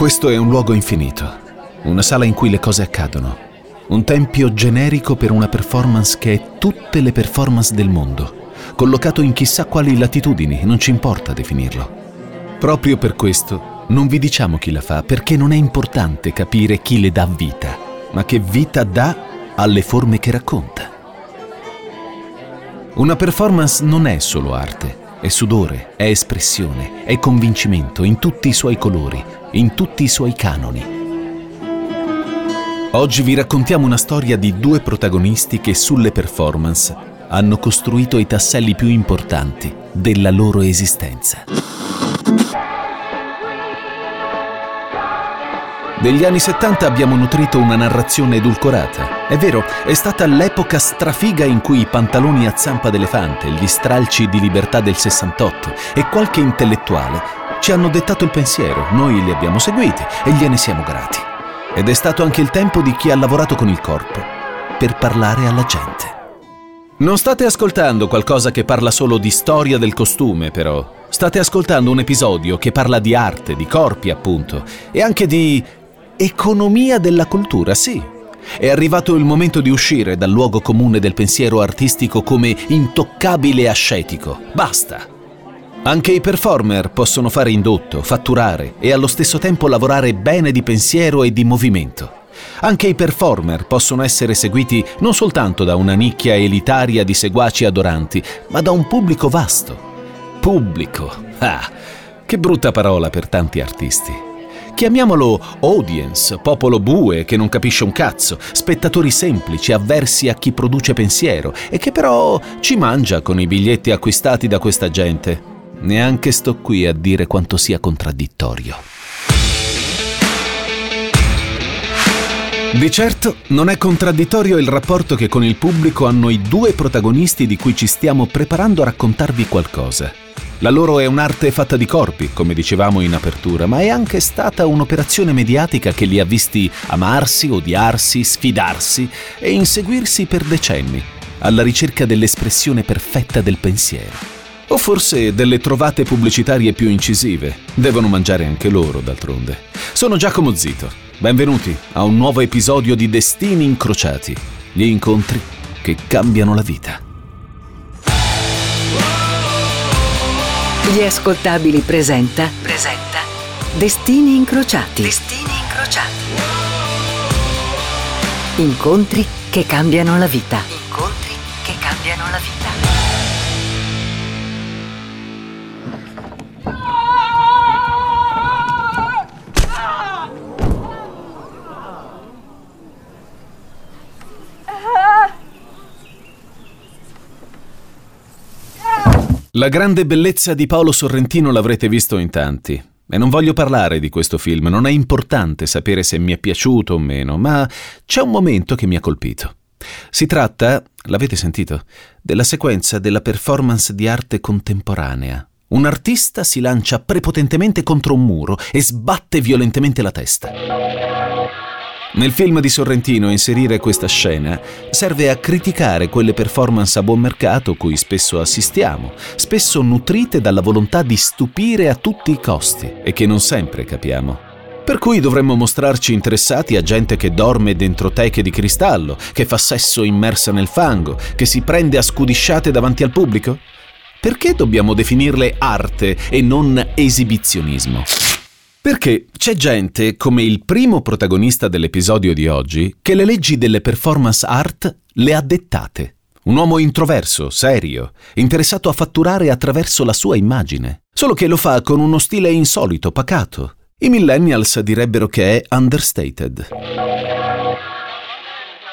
Questo è un luogo infinito, una sala in cui le cose accadono, un tempio generico per una performance che è tutte le performance del mondo, collocato in chissà quali latitudini, non ci importa definirlo. Proprio per questo non vi diciamo chi la fa, perché non è importante capire chi le dà vita, ma che vita dà alle forme che racconta. Una performance non è solo arte, è sudore, è espressione, è convincimento in tutti i suoi colori, in tutti i suoi canoni. Oggi vi raccontiamo una storia di due protagonisti che sulle performance hanno costruito i tasselli più importanti della loro esistenza. Degli anni 70 abbiamo nutrito una narrazione edulcorata. È vero, è stata l'epoca strafiga in cui i pantaloni a zampa d'elefante, gli stralci di libertà del 68 e qualche intellettuale ci hanno dettato il pensiero, noi li abbiamo seguiti e gliene siamo grati. Ed è stato anche il tempo di chi ha lavorato con il corpo per parlare alla gente. Non state ascoltando qualcosa che parla solo di storia del costume, però. State ascoltando un episodio che parla di arte, di corpi, appunto, e anche di economia della cultura, sì. È arrivato il momento di uscire dal luogo comune del pensiero artistico come intoccabile ascetico. Basta. Anche i performer possono fare indotto, fatturare e allo stesso tempo lavorare bene di pensiero e di movimento. Anche i performer possono essere seguiti non soltanto da una nicchia elitaria di seguaci adoranti, ma da un pubblico vasto. Pubblico. Ah, che brutta parola per tanti artisti. Chiamiamolo audience, popolo bue che non capisce un cazzo, spettatori semplici, avversi a chi produce pensiero e che però ci mangia con i biglietti acquistati da questa gente. Neanche sto qui a dire quanto sia contraddittorio. Di certo non è contraddittorio il rapporto che con il pubblico hanno i due protagonisti di cui ci stiamo preparando a raccontarvi qualcosa. La loro è un'arte fatta di corpi, come dicevamo in apertura, ma è anche stata un'operazione mediatica che li ha visti amarsi, odiarsi, sfidarsi e inseguirsi per decenni, alla ricerca dell'espressione perfetta del pensiero. O forse delle trovate pubblicitarie più incisive. Devono mangiare anche loro, d'altronde. Sono Giacomo Zito. Benvenuti a un nuovo episodio di Destini Incrociati, gli incontri che cambiano la vita. Gli ascoltabili presenta. Presenta. Destini incrociati. Destini incrociati. Incontri che cambiano la vita. La grande bellezza di Paolo Sorrentino l'avrete visto in tanti. E non voglio parlare di questo film, non è importante sapere se mi è piaciuto o meno, ma c'è un momento che mi ha colpito. Si tratta, l'avete sentito, della sequenza della performance di arte contemporanea. Un artista si lancia prepotentemente contro un muro e sbatte violentemente la testa. Nel film di Sorrentino inserire questa scena serve a criticare quelle performance a buon mercato cui spesso assistiamo, spesso nutrite dalla volontà di stupire a tutti i costi e che non sempre capiamo. Per cui dovremmo mostrarci interessati a gente che dorme dentro teche di cristallo, che fa sesso immersa nel fango, che si prende a scudisciate davanti al pubblico? Perché dobbiamo definirle arte e non esibizionismo? Perché c'è gente, come il primo protagonista dell'episodio di oggi, che le leggi delle performance art le ha dettate. Un uomo introverso, serio, interessato a fatturare attraverso la sua immagine. Solo che lo fa con uno stile insolito, pacato. I millennials direbbero che è understated.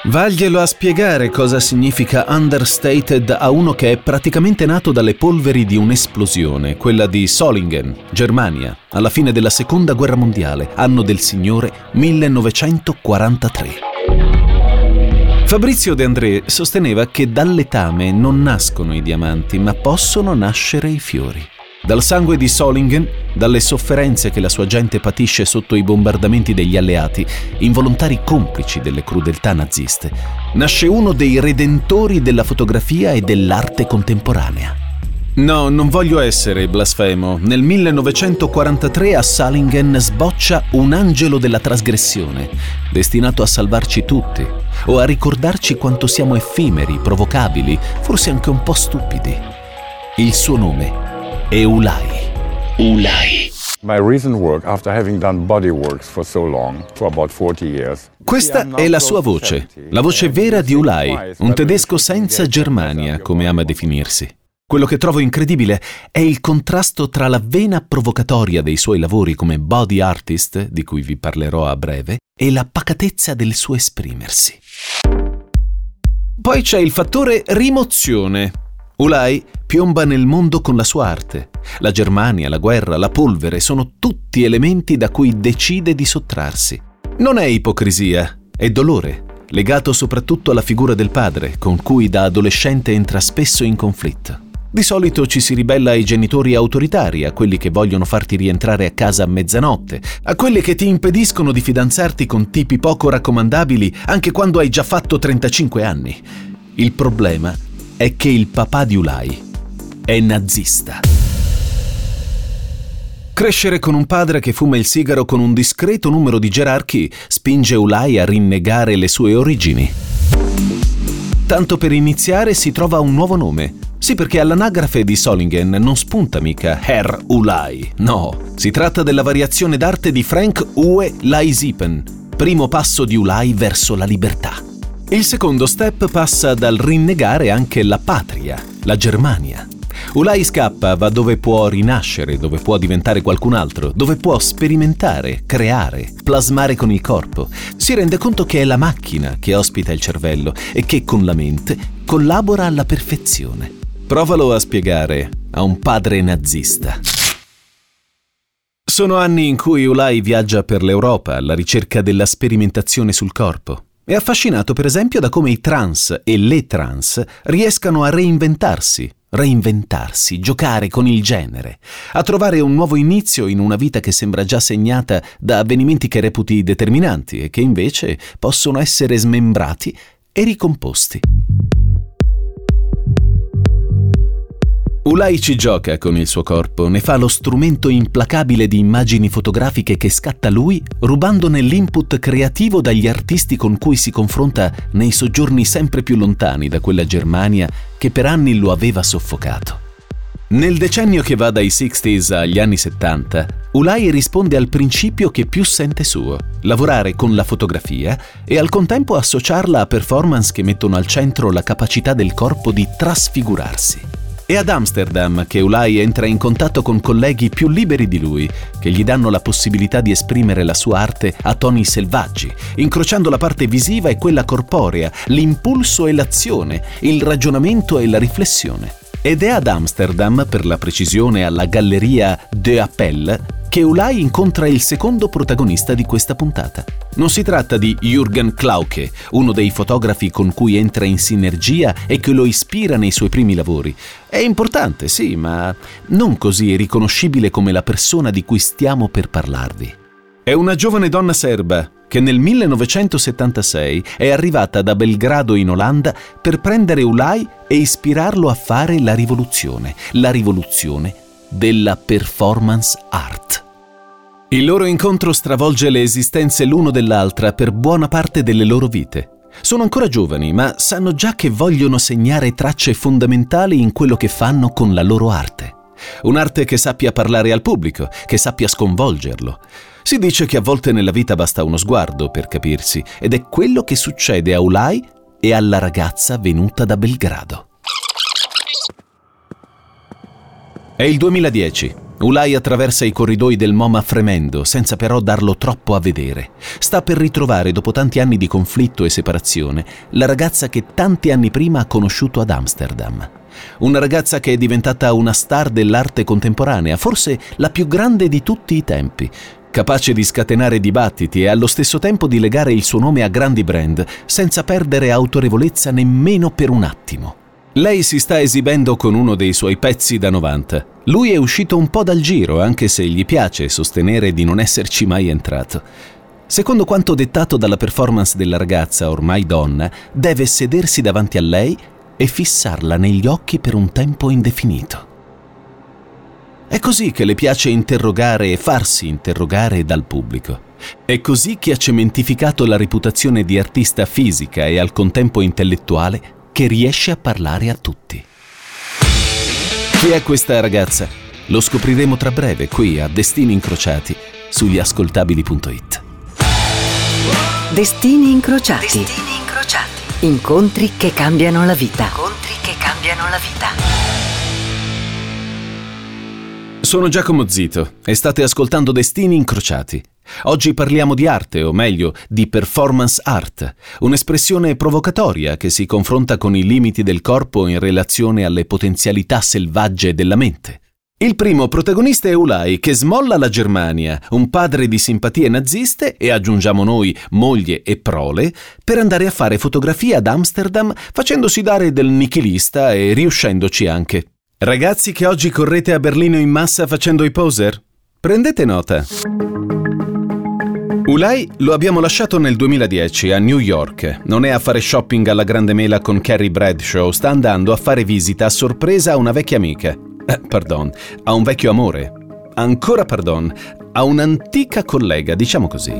Vaglielo a spiegare cosa significa understated a uno che è praticamente nato dalle polveri di un'esplosione, quella di Solingen, Germania, alla fine della Seconda Guerra Mondiale, anno del Signore 1943. Fabrizio De André sosteneva che dal letame non nascono i diamanti, ma possono nascere i fiori. Dal sangue di Solingen, dalle sofferenze che la sua gente patisce sotto i bombardamenti degli alleati, involontari complici delle crudeltà naziste, nasce uno dei redentori della fotografia e dell'arte contemporanea. No, non voglio essere blasfemo. Nel 1943 a Salingen sboccia un angelo della trasgressione, destinato a salvarci tutti o a ricordarci quanto siamo effimeri, provocabili, forse anche un po' stupidi. Il suo nome è Ulai. Ulai. My recent work, after having done bodyworks for so long, for about 40 years. Questa è la sua voce, la voce vera di Ulai, un tedesco senza Germania, come ama definirsi. Quello che trovo incredibile è il contrasto tra la vena provocatoria dei suoi lavori come body artist, di cui vi parlerò a breve, e la pacatezza del suo esprimersi. Poi c'è il fattore rimozione. Ulai piomba nel mondo con la sua arte. La Germania, la guerra, la polvere sono tutti elementi da cui decide di sottrarsi. Non è ipocrisia, è dolore, legato soprattutto alla figura del padre, con cui da adolescente entra spesso in conflitto. Di solito ci si ribella ai genitori autoritari, a quelli che vogliono farti rientrare a casa a mezzanotte, a quelli che ti impediscono di fidanzarti con tipi poco raccomandabili anche quando hai già fatto 35 anni. Il problema è che il papà di Ulai è nazista. Crescere con un padre che fuma il sigaro con un discreto numero di gerarchi spinge Ulai a rinnegare le sue origini. Tanto per iniziare si trova un nuovo nome, sì, perché all'anagrafe di Solingen non spunta mica Herr Ulai. No, si tratta della variazione d'arte di Frank Uwe Leisipen, primo passo di Ulai verso la libertà. Il secondo step passa dal rinnegare anche la patria, la Germania. Ulai scappa, va dove può rinascere, dove può diventare qualcun altro, dove può sperimentare, creare, plasmare con il corpo. Si rende conto che è la macchina che ospita il cervello e che con la mente collabora alla perfezione. Provalo a spiegare a un padre nazista. Sono anni in cui Ulai viaggia per l'Europa alla ricerca della sperimentazione sul corpo. È affascinato per esempio da come i trans e le trans riescano a reinventarsi, reinventarsi, giocare con il genere, a trovare un nuovo inizio in una vita che sembra già segnata da avvenimenti che reputi determinanti e che invece possono essere smembrati e ricomposti. Ulai ci gioca con il suo corpo, ne fa lo strumento implacabile di immagini fotografiche che scatta lui, rubandone l'input creativo dagli artisti con cui si confronta nei soggiorni sempre più lontani da quella Germania che per anni lo aveva soffocato. Nel decennio che va dai 60s agli anni 70, Ulai risponde al principio che più sente suo, lavorare con la fotografia e al contempo associarla a performance che mettono al centro la capacità del corpo di trasfigurarsi. È ad Amsterdam che Ulai entra in contatto con colleghi più liberi di lui, che gli danno la possibilità di esprimere la sua arte a toni selvaggi, incrociando la parte visiva e quella corporea, l'impulso e l'azione, il ragionamento e la riflessione. Ed è ad Amsterdam, per la precisione alla galleria De Appel, che Ulai incontra il secondo protagonista di questa puntata. Non si tratta di Jürgen Klauke, uno dei fotografi con cui entra in sinergia e che lo ispira nei suoi primi lavori. È importante, sì, ma non così riconoscibile come la persona di cui stiamo per parlarvi. È una giovane donna serba che nel 1976 è arrivata da Belgrado in Olanda per prendere Ulai e ispirarlo a fare la rivoluzione, la rivoluzione della performance art. Il loro incontro stravolge le esistenze l'uno dell'altra per buona parte delle loro vite. Sono ancora giovani, ma sanno già che vogliono segnare tracce fondamentali in quello che fanno con la loro arte. Un'arte che sappia parlare al pubblico, che sappia sconvolgerlo. Si dice che a volte nella vita basta uno sguardo per capirsi, ed è quello che succede a Ulai e alla ragazza venuta da Belgrado. È il 2010. Ulai attraversa i corridoi del MoMA fremendo, senza però darlo troppo a vedere. Sta per ritrovare, dopo tanti anni di conflitto e separazione, la ragazza che tanti anni prima ha conosciuto ad Amsterdam. Una ragazza che è diventata una star dell'arte contemporanea, forse la più grande di tutti i tempi, capace di scatenare dibattiti e allo stesso tempo di legare il suo nome a grandi brand, senza perdere autorevolezza nemmeno per un attimo. Lei si sta esibendo con uno dei suoi pezzi da 90. Lui è uscito un po' dal giro, anche se gli piace sostenere di non esserci mai entrato. Secondo quanto dettato dalla performance della ragazza, ormai donna, deve sedersi davanti a lei e fissarla negli occhi per un tempo indefinito. È così che le piace interrogare e farsi interrogare dal pubblico. È così che ha cementificato la reputazione di artista fisica e al contempo intellettuale che riesce a parlare a tutti. Chi è questa ragazza? Lo scopriremo tra breve qui a Destini Incrociati sugli ascoltabili.it. Destini Incrociati. Destini Incrociati. Incontri che cambiano la vita. Incontri che cambiano la vita. Sono Giacomo Zito e state ascoltando Destini Incrociati. Oggi parliamo di arte, o meglio, di performance art, un'espressione provocatoria che si confronta con i limiti del corpo in relazione alle potenzialità selvagge della mente. Il primo protagonista è Ulai, che smolla la Germania, un padre di simpatie naziste e aggiungiamo noi moglie e prole, per andare a fare fotografia ad Amsterdam facendosi dare del nichilista e riuscendoci anche. Ragazzi che oggi correte a Berlino in massa facendo i poser? Prendete nota. Ulai lo abbiamo lasciato nel 2010 a New York. Non è a fare shopping alla Grande Mela con Carrie Bradshaw, sta andando a fare visita a sorpresa a una vecchia amica. Eh, pardon, a un vecchio amore. Ancora pardon, a un'antica collega, diciamo così.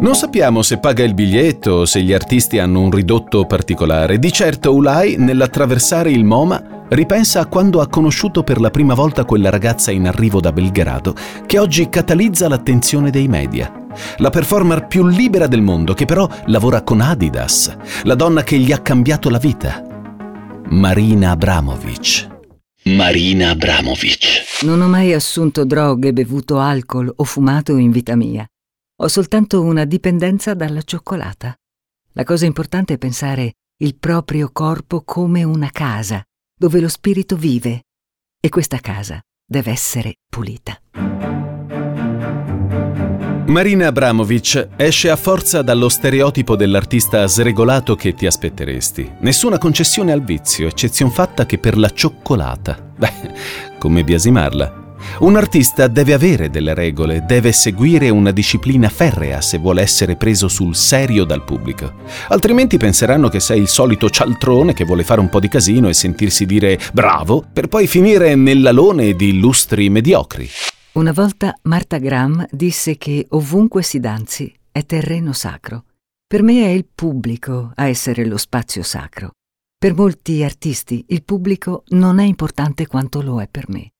Non sappiamo se paga il biglietto o se gli artisti hanno un ridotto particolare. Di certo Ulai, nell'attraversare il MoMA, ripensa a quando ha conosciuto per la prima volta quella ragazza in arrivo da Belgrado, che oggi catalizza l'attenzione dei media. La performer più libera del mondo, che però lavora con Adidas, la donna che gli ha cambiato la vita. Marina Abramovic. Marina Abramovic. Non ho mai assunto droghe, bevuto alcol o fumato in vita mia. Ho soltanto una dipendenza dalla cioccolata. La cosa importante è pensare il proprio corpo come una casa, dove lo spirito vive. E questa casa deve essere pulita. Marina Abramovic esce a forza dallo stereotipo dell'artista sregolato che ti aspetteresti. Nessuna concessione al vizio, eccezion fatta che per la cioccolata. Beh, come biasimarla? Un artista deve avere delle regole, deve seguire una disciplina ferrea se vuole essere preso sul serio dal pubblico. Altrimenti penseranno che sei il solito cialtrone che vuole fare un po' di casino e sentirsi dire bravo per poi finire nell'alone di illustri mediocri. Una volta Marta Graham disse che ovunque si danzi è terreno sacro. Per me è il pubblico a essere lo spazio sacro. Per molti artisti il pubblico non è importante quanto lo è per me.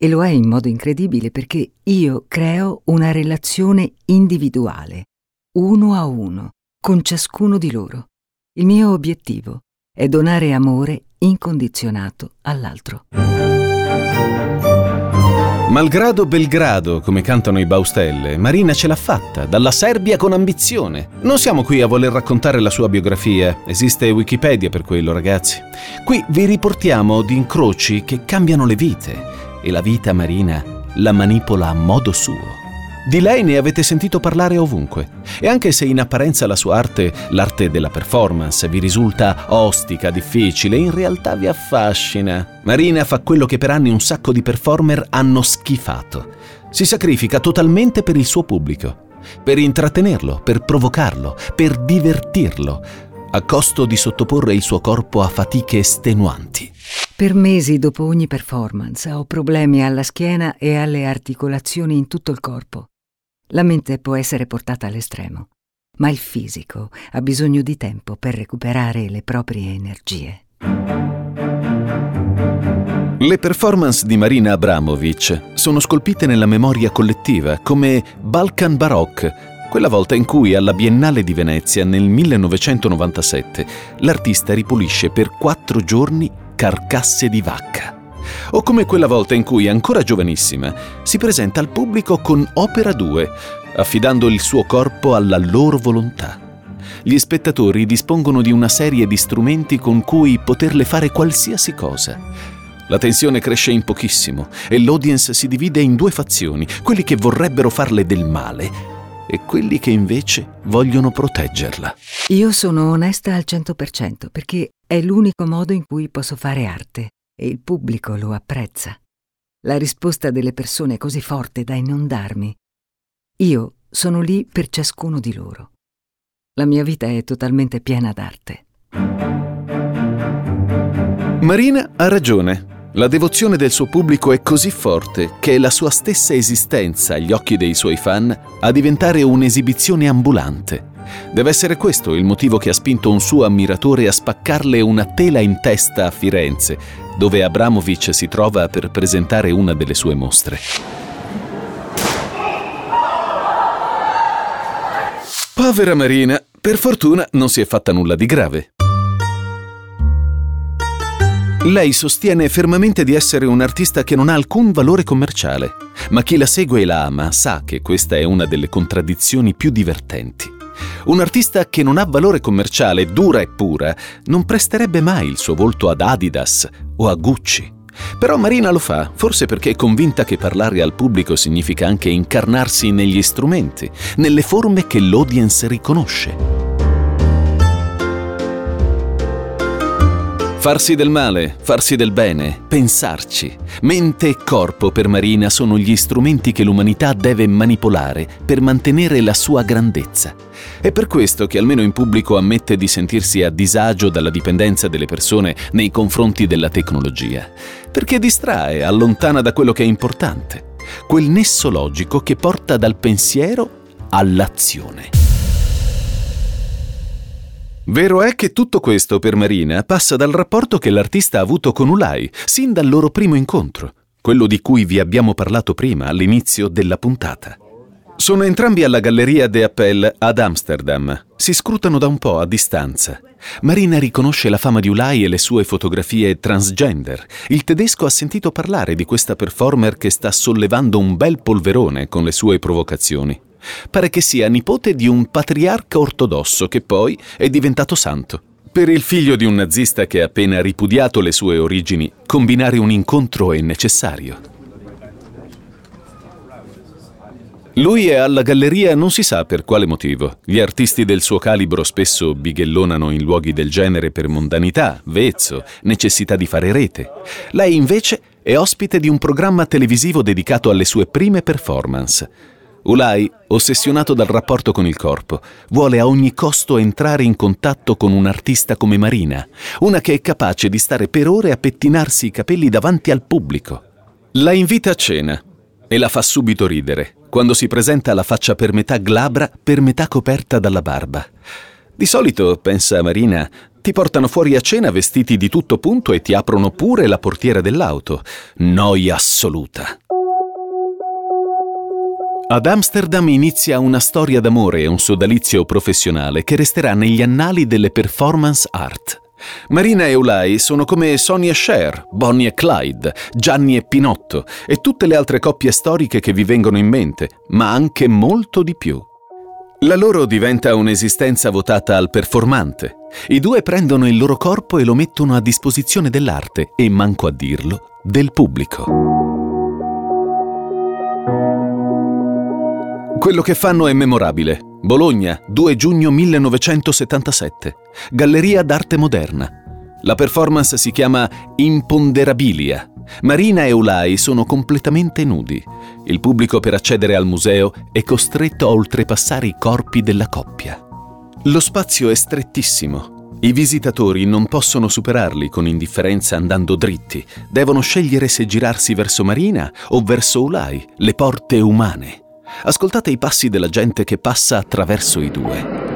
E lo è in modo incredibile perché io creo una relazione individuale, uno a uno, con ciascuno di loro. Il mio obiettivo è donare amore incondizionato all'altro. Malgrado Belgrado, come cantano i Baustelle, Marina ce l'ha fatta, dalla Serbia con ambizione. Non siamo qui a voler raccontare la sua biografia, esiste Wikipedia per quello, ragazzi. Qui vi riportiamo di incroci che cambiano le vite e la vita marina la manipola a modo suo. Di lei ne avete sentito parlare ovunque e anche se in apparenza la sua arte, l'arte della performance, vi risulta ostica, difficile, in realtà vi affascina. Marina fa quello che per anni un sacco di performer hanno schifato. Si sacrifica totalmente per il suo pubblico, per intrattenerlo, per provocarlo, per divertirlo, a costo di sottoporre il suo corpo a fatiche estenuanti. Per mesi dopo ogni performance ho problemi alla schiena e alle articolazioni in tutto il corpo. La mente può essere portata all'estremo, ma il fisico ha bisogno di tempo per recuperare le proprie energie. Le performance di Marina Abramovic sono scolpite nella memoria collettiva come Balkan Baroque, quella volta in cui alla Biennale di Venezia nel 1997 l'artista ripulisce per quattro giorni carcasse di vacca. O come quella volta in cui, ancora giovanissima, si presenta al pubblico con Opera 2, affidando il suo corpo alla loro volontà. Gli spettatori dispongono di una serie di strumenti con cui poterle fare qualsiasi cosa. La tensione cresce in pochissimo e l'audience si divide in due fazioni, quelli che vorrebbero farle del male e quelli che invece vogliono proteggerla. Io sono onesta al 100% perché è l'unico modo in cui posso fare arte e il pubblico lo apprezza. La risposta delle persone è così forte da inondarmi. Io sono lì per ciascuno di loro. La mia vita è totalmente piena d'arte. Marina ha ragione. La devozione del suo pubblico è così forte che è la sua stessa esistenza agli occhi dei suoi fan a diventare un'esibizione ambulante. Deve essere questo il motivo che ha spinto un suo ammiratore a spaccarle una tela in testa a Firenze, dove Abramovic si trova per presentare una delle sue mostre. Povera Marina, per fortuna non si è fatta nulla di grave. Lei sostiene fermamente di essere un artista che non ha alcun valore commerciale, ma chi la segue e la ama sa che questa è una delle contraddizioni più divertenti. Un artista che non ha valore commerciale, dura e pura, non presterebbe mai il suo volto ad Adidas o a Gucci. Però Marina lo fa, forse perché è convinta che parlare al pubblico significa anche incarnarsi negli strumenti, nelle forme che l'audience riconosce. Farsi del male, farsi del bene, pensarci. Mente e corpo per Marina sono gli strumenti che l'umanità deve manipolare per mantenere la sua grandezza. È per questo che almeno in pubblico ammette di sentirsi a disagio dalla dipendenza delle persone nei confronti della tecnologia. Perché distrae, allontana da quello che è importante. Quel nesso logico che porta dal pensiero all'azione. Vero è che tutto questo per Marina passa dal rapporto che l'artista ha avuto con Ulai, sin dal loro primo incontro, quello di cui vi abbiamo parlato prima all'inizio della puntata. Sono entrambi alla Galleria de Appel ad Amsterdam. Si scrutano da un po' a distanza. Marina riconosce la fama di Ulai e le sue fotografie transgender. Il tedesco ha sentito parlare di questa performer che sta sollevando un bel polverone con le sue provocazioni. Pare che sia nipote di un patriarca ortodosso che poi è diventato santo. Per il figlio di un nazista che ha appena ripudiato le sue origini, combinare un incontro è necessario. Lui è alla galleria non si sa per quale motivo. Gli artisti del suo calibro spesso bighellonano in luoghi del genere per mondanità, vezzo, necessità di fare rete. Lei invece è ospite di un programma televisivo dedicato alle sue prime performance. Ulai, ossessionato dal rapporto con il corpo, vuole a ogni costo entrare in contatto con un'artista come Marina, una che è capace di stare per ore a pettinarsi i capelli davanti al pubblico. La invita a cena e la fa subito ridere, quando si presenta la faccia per metà glabra, per metà coperta dalla barba. Di solito, pensa Marina, ti portano fuori a cena vestiti di tutto punto e ti aprono pure la portiera dell'auto. Noia assoluta. Ad Amsterdam inizia una storia d'amore e un sodalizio professionale che resterà negli annali delle performance art. Marina e Ulai sono come Sonny e Cher, Bonnie e Clyde, Gianni e Pinotto e tutte le altre coppie storiche che vi vengono in mente, ma anche molto di più. La loro diventa un'esistenza votata al performante. I due prendono il loro corpo e lo mettono a disposizione dell'arte e, manco a dirlo, del pubblico. Quello che fanno è memorabile. Bologna, 2 giugno 1977. Galleria d'arte moderna. La performance si chiama Imponderabilia. Marina e Ulai sono completamente nudi. Il pubblico per accedere al museo è costretto a oltrepassare i corpi della coppia. Lo spazio è strettissimo. I visitatori non possono superarli con indifferenza andando dritti. Devono scegliere se girarsi verso Marina o verso Ulai, le porte umane. Ascoltate i passi della gente che passa attraverso i due.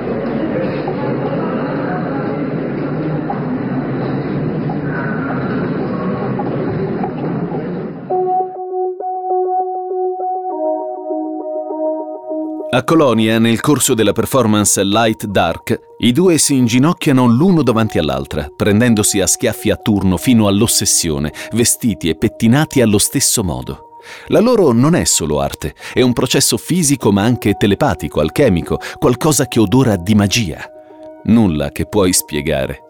A Colonia, nel corso della performance Light Dark, i due si inginocchiano l'uno davanti all'altra, prendendosi a schiaffi a turno fino all'ossessione, vestiti e pettinati allo stesso modo. La loro non è solo arte, è un processo fisico ma anche telepatico, alchemico, qualcosa che odora di magia. Nulla che puoi spiegare.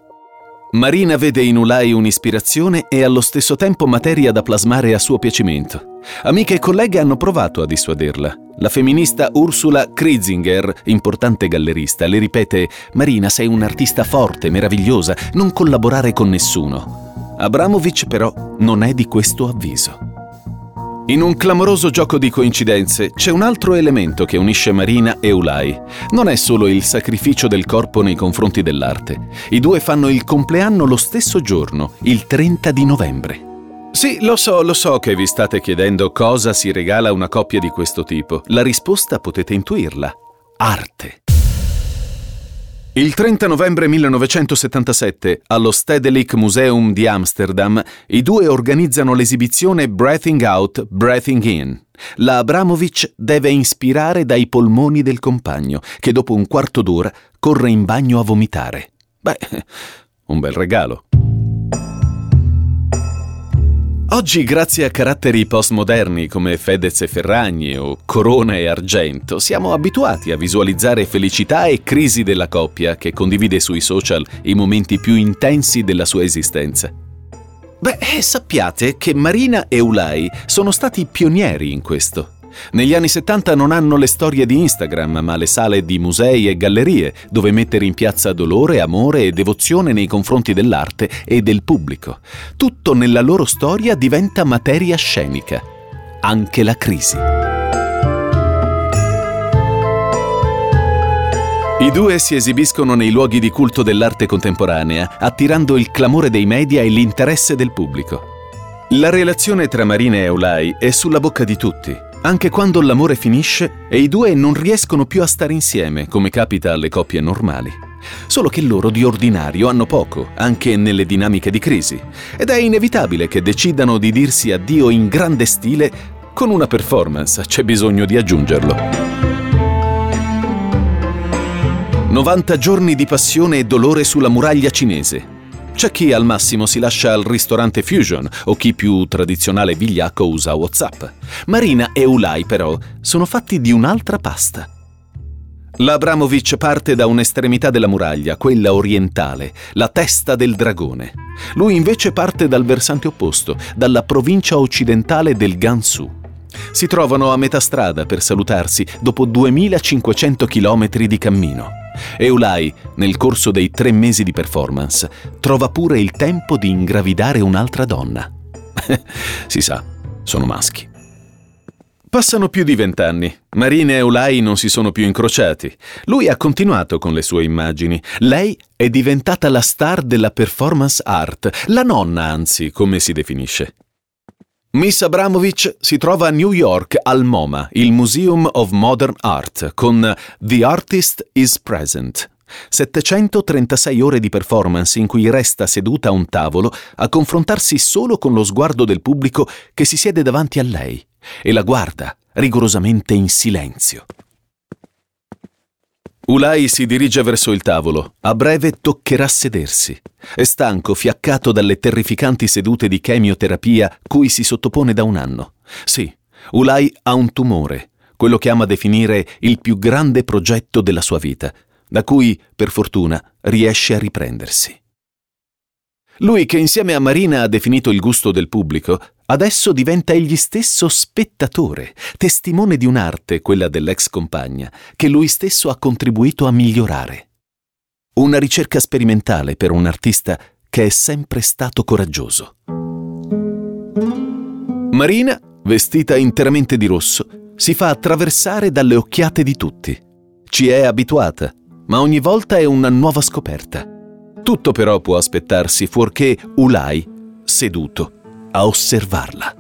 Marina vede in Ulai un'ispirazione e allo stesso tempo materia da plasmare a suo piacimento. Amiche e colleghe hanno provato a dissuaderla. La femminista Ursula Krizinger, importante gallerista, le ripete: Marina, sei un'artista forte, meravigliosa, non collaborare con nessuno. Abramovic però non è di questo avviso. In un clamoroso gioco di coincidenze c'è un altro elemento che unisce Marina e Ulai. Non è solo il sacrificio del corpo nei confronti dell'arte. I due fanno il compleanno lo stesso giorno, il 30 di novembre. Sì, lo so, lo so che vi state chiedendo cosa si regala a una coppia di questo tipo. La risposta potete intuirla. Arte. Il 30 novembre 1977, allo Stedelijk Museum di Amsterdam, i due organizzano l'esibizione Breathing Out, Breathing In. La Abramovic deve ispirare dai polmoni del compagno, che dopo un quarto d'ora corre in bagno a vomitare. Beh, un bel regalo. Oggi, grazie a caratteri postmoderni come Fedez e Ferragni o Corona e Argento, siamo abituati a visualizzare felicità e crisi della coppia che condivide sui social i momenti più intensi della sua esistenza. Beh, sappiate che Marina e Ulai sono stati pionieri in questo. Negli anni 70 non hanno le storie di Instagram, ma le sale di musei e gallerie, dove mettere in piazza dolore, amore e devozione nei confronti dell'arte e del pubblico. Tutto nella loro storia diventa materia scenica. Anche la crisi. I due si esibiscono nei luoghi di culto dell'arte contemporanea, attirando il clamore dei media e l'interesse del pubblico. La relazione tra Marina e Eulai è sulla bocca di tutti anche quando l'amore finisce e i due non riescono più a stare insieme, come capita alle coppie normali. Solo che loro di ordinario hanno poco, anche nelle dinamiche di crisi, ed è inevitabile che decidano di dirsi addio in grande stile con una performance, c'è bisogno di aggiungerlo. 90 giorni di passione e dolore sulla muraglia cinese, c'è chi al massimo si lascia al ristorante Fusion o chi più tradizionale vigliacco usa WhatsApp. Marina e Ulai però sono fatti di un'altra pasta. L'Abramovic parte da un'estremità della muraglia, quella orientale, la testa del dragone. Lui invece parte dal versante opposto, dalla provincia occidentale del Gansu. Si trovano a metà strada per salutarsi dopo 2500 km di cammino. Eulai, nel corso dei tre mesi di performance, trova pure il tempo di ingravidare un'altra donna. si sa, sono maschi. Passano più di vent'anni. Marina e Eulai non si sono più incrociati. Lui ha continuato con le sue immagini. Lei è diventata la star della performance art, la nonna anzi, come si definisce. Miss Abramovic si trova a New York al MoMA, il Museum of Modern Art, con The Artist is Present. 736 ore di performance in cui resta seduta a un tavolo a confrontarsi solo con lo sguardo del pubblico che si siede davanti a lei e la guarda rigorosamente in silenzio. Ulai si dirige verso il tavolo. A breve toccherà sedersi. È stanco, fiaccato dalle terrificanti sedute di chemioterapia cui si sottopone da un anno. Sì, Ulai ha un tumore, quello che ama definire il più grande progetto della sua vita, da cui, per fortuna, riesce a riprendersi. Lui che insieme a Marina ha definito il gusto del pubblico, adesso diventa egli stesso spettatore, testimone di un'arte, quella dell'ex compagna, che lui stesso ha contribuito a migliorare. Una ricerca sperimentale per un artista che è sempre stato coraggioso. Marina, vestita interamente di rosso, si fa attraversare dalle occhiate di tutti. Ci è abituata, ma ogni volta è una nuova scoperta. Tutto però può aspettarsi fuorché Ulai, seduto, a osservarla.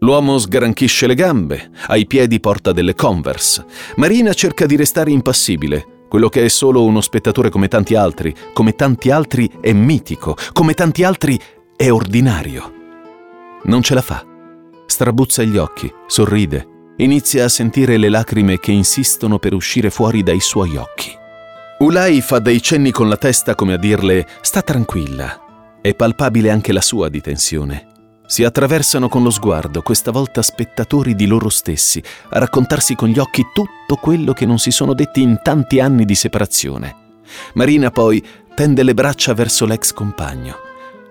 L'uomo sgranchisce le gambe, ai piedi porta delle Converse. Marina cerca di restare impassibile. Quello che è solo uno spettatore come tanti altri, come tanti altri è mitico, come tanti altri è ordinario. Non ce la fa. Strabuzza gli occhi, sorride, inizia a sentire le lacrime che insistono per uscire fuori dai suoi occhi. Ulai fa dei cenni con la testa come a dirle sta tranquilla. È palpabile anche la sua di tensione. Si attraversano con lo sguardo, questa volta spettatori di loro stessi, a raccontarsi con gli occhi tutto quello che non si sono detti in tanti anni di separazione. Marina poi tende le braccia verso l'ex compagno,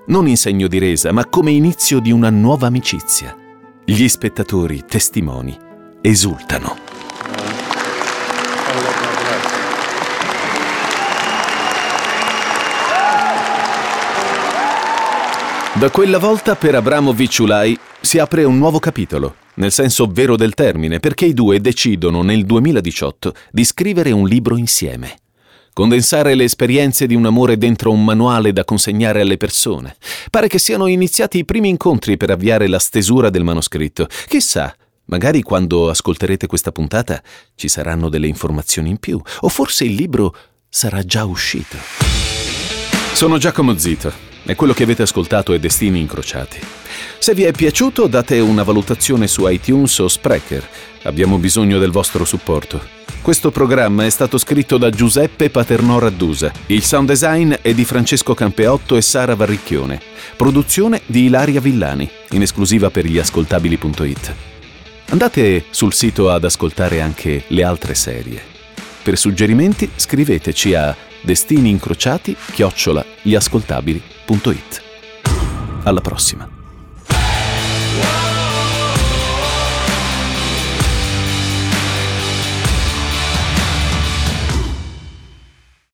non in segno di resa, ma come inizio di una nuova amicizia. Gli spettatori, testimoni, esultano. Da quella volta per Abramovic Ulai si apre un nuovo capitolo, nel senso vero del termine, perché i due decidono nel 2018 di scrivere un libro insieme. Condensare le esperienze di un amore dentro un manuale da consegnare alle persone. Pare che siano iniziati i primi incontri per avviare la stesura del manoscritto. Chissà, magari quando ascolterete questa puntata ci saranno delle informazioni in più, o forse il libro sarà già uscito. Sono Giacomo Zito e quello che avete ascoltato è Destini Incrociati. Se vi è piaciuto date una valutazione su iTunes o Sprecher. Abbiamo bisogno del vostro supporto. Questo programma è stato scritto da Giuseppe Paternò Raddusa. Il sound design è di Francesco Campeotto e Sara Varricchione. Produzione di Ilaria Villani, in esclusiva per gli ascoltabili.it. Andate sul sito ad ascoltare anche le altre serie. Per suggerimenti scriveteci a destini incrociati chiocciola gli ascoltabili.it. Alla prossima.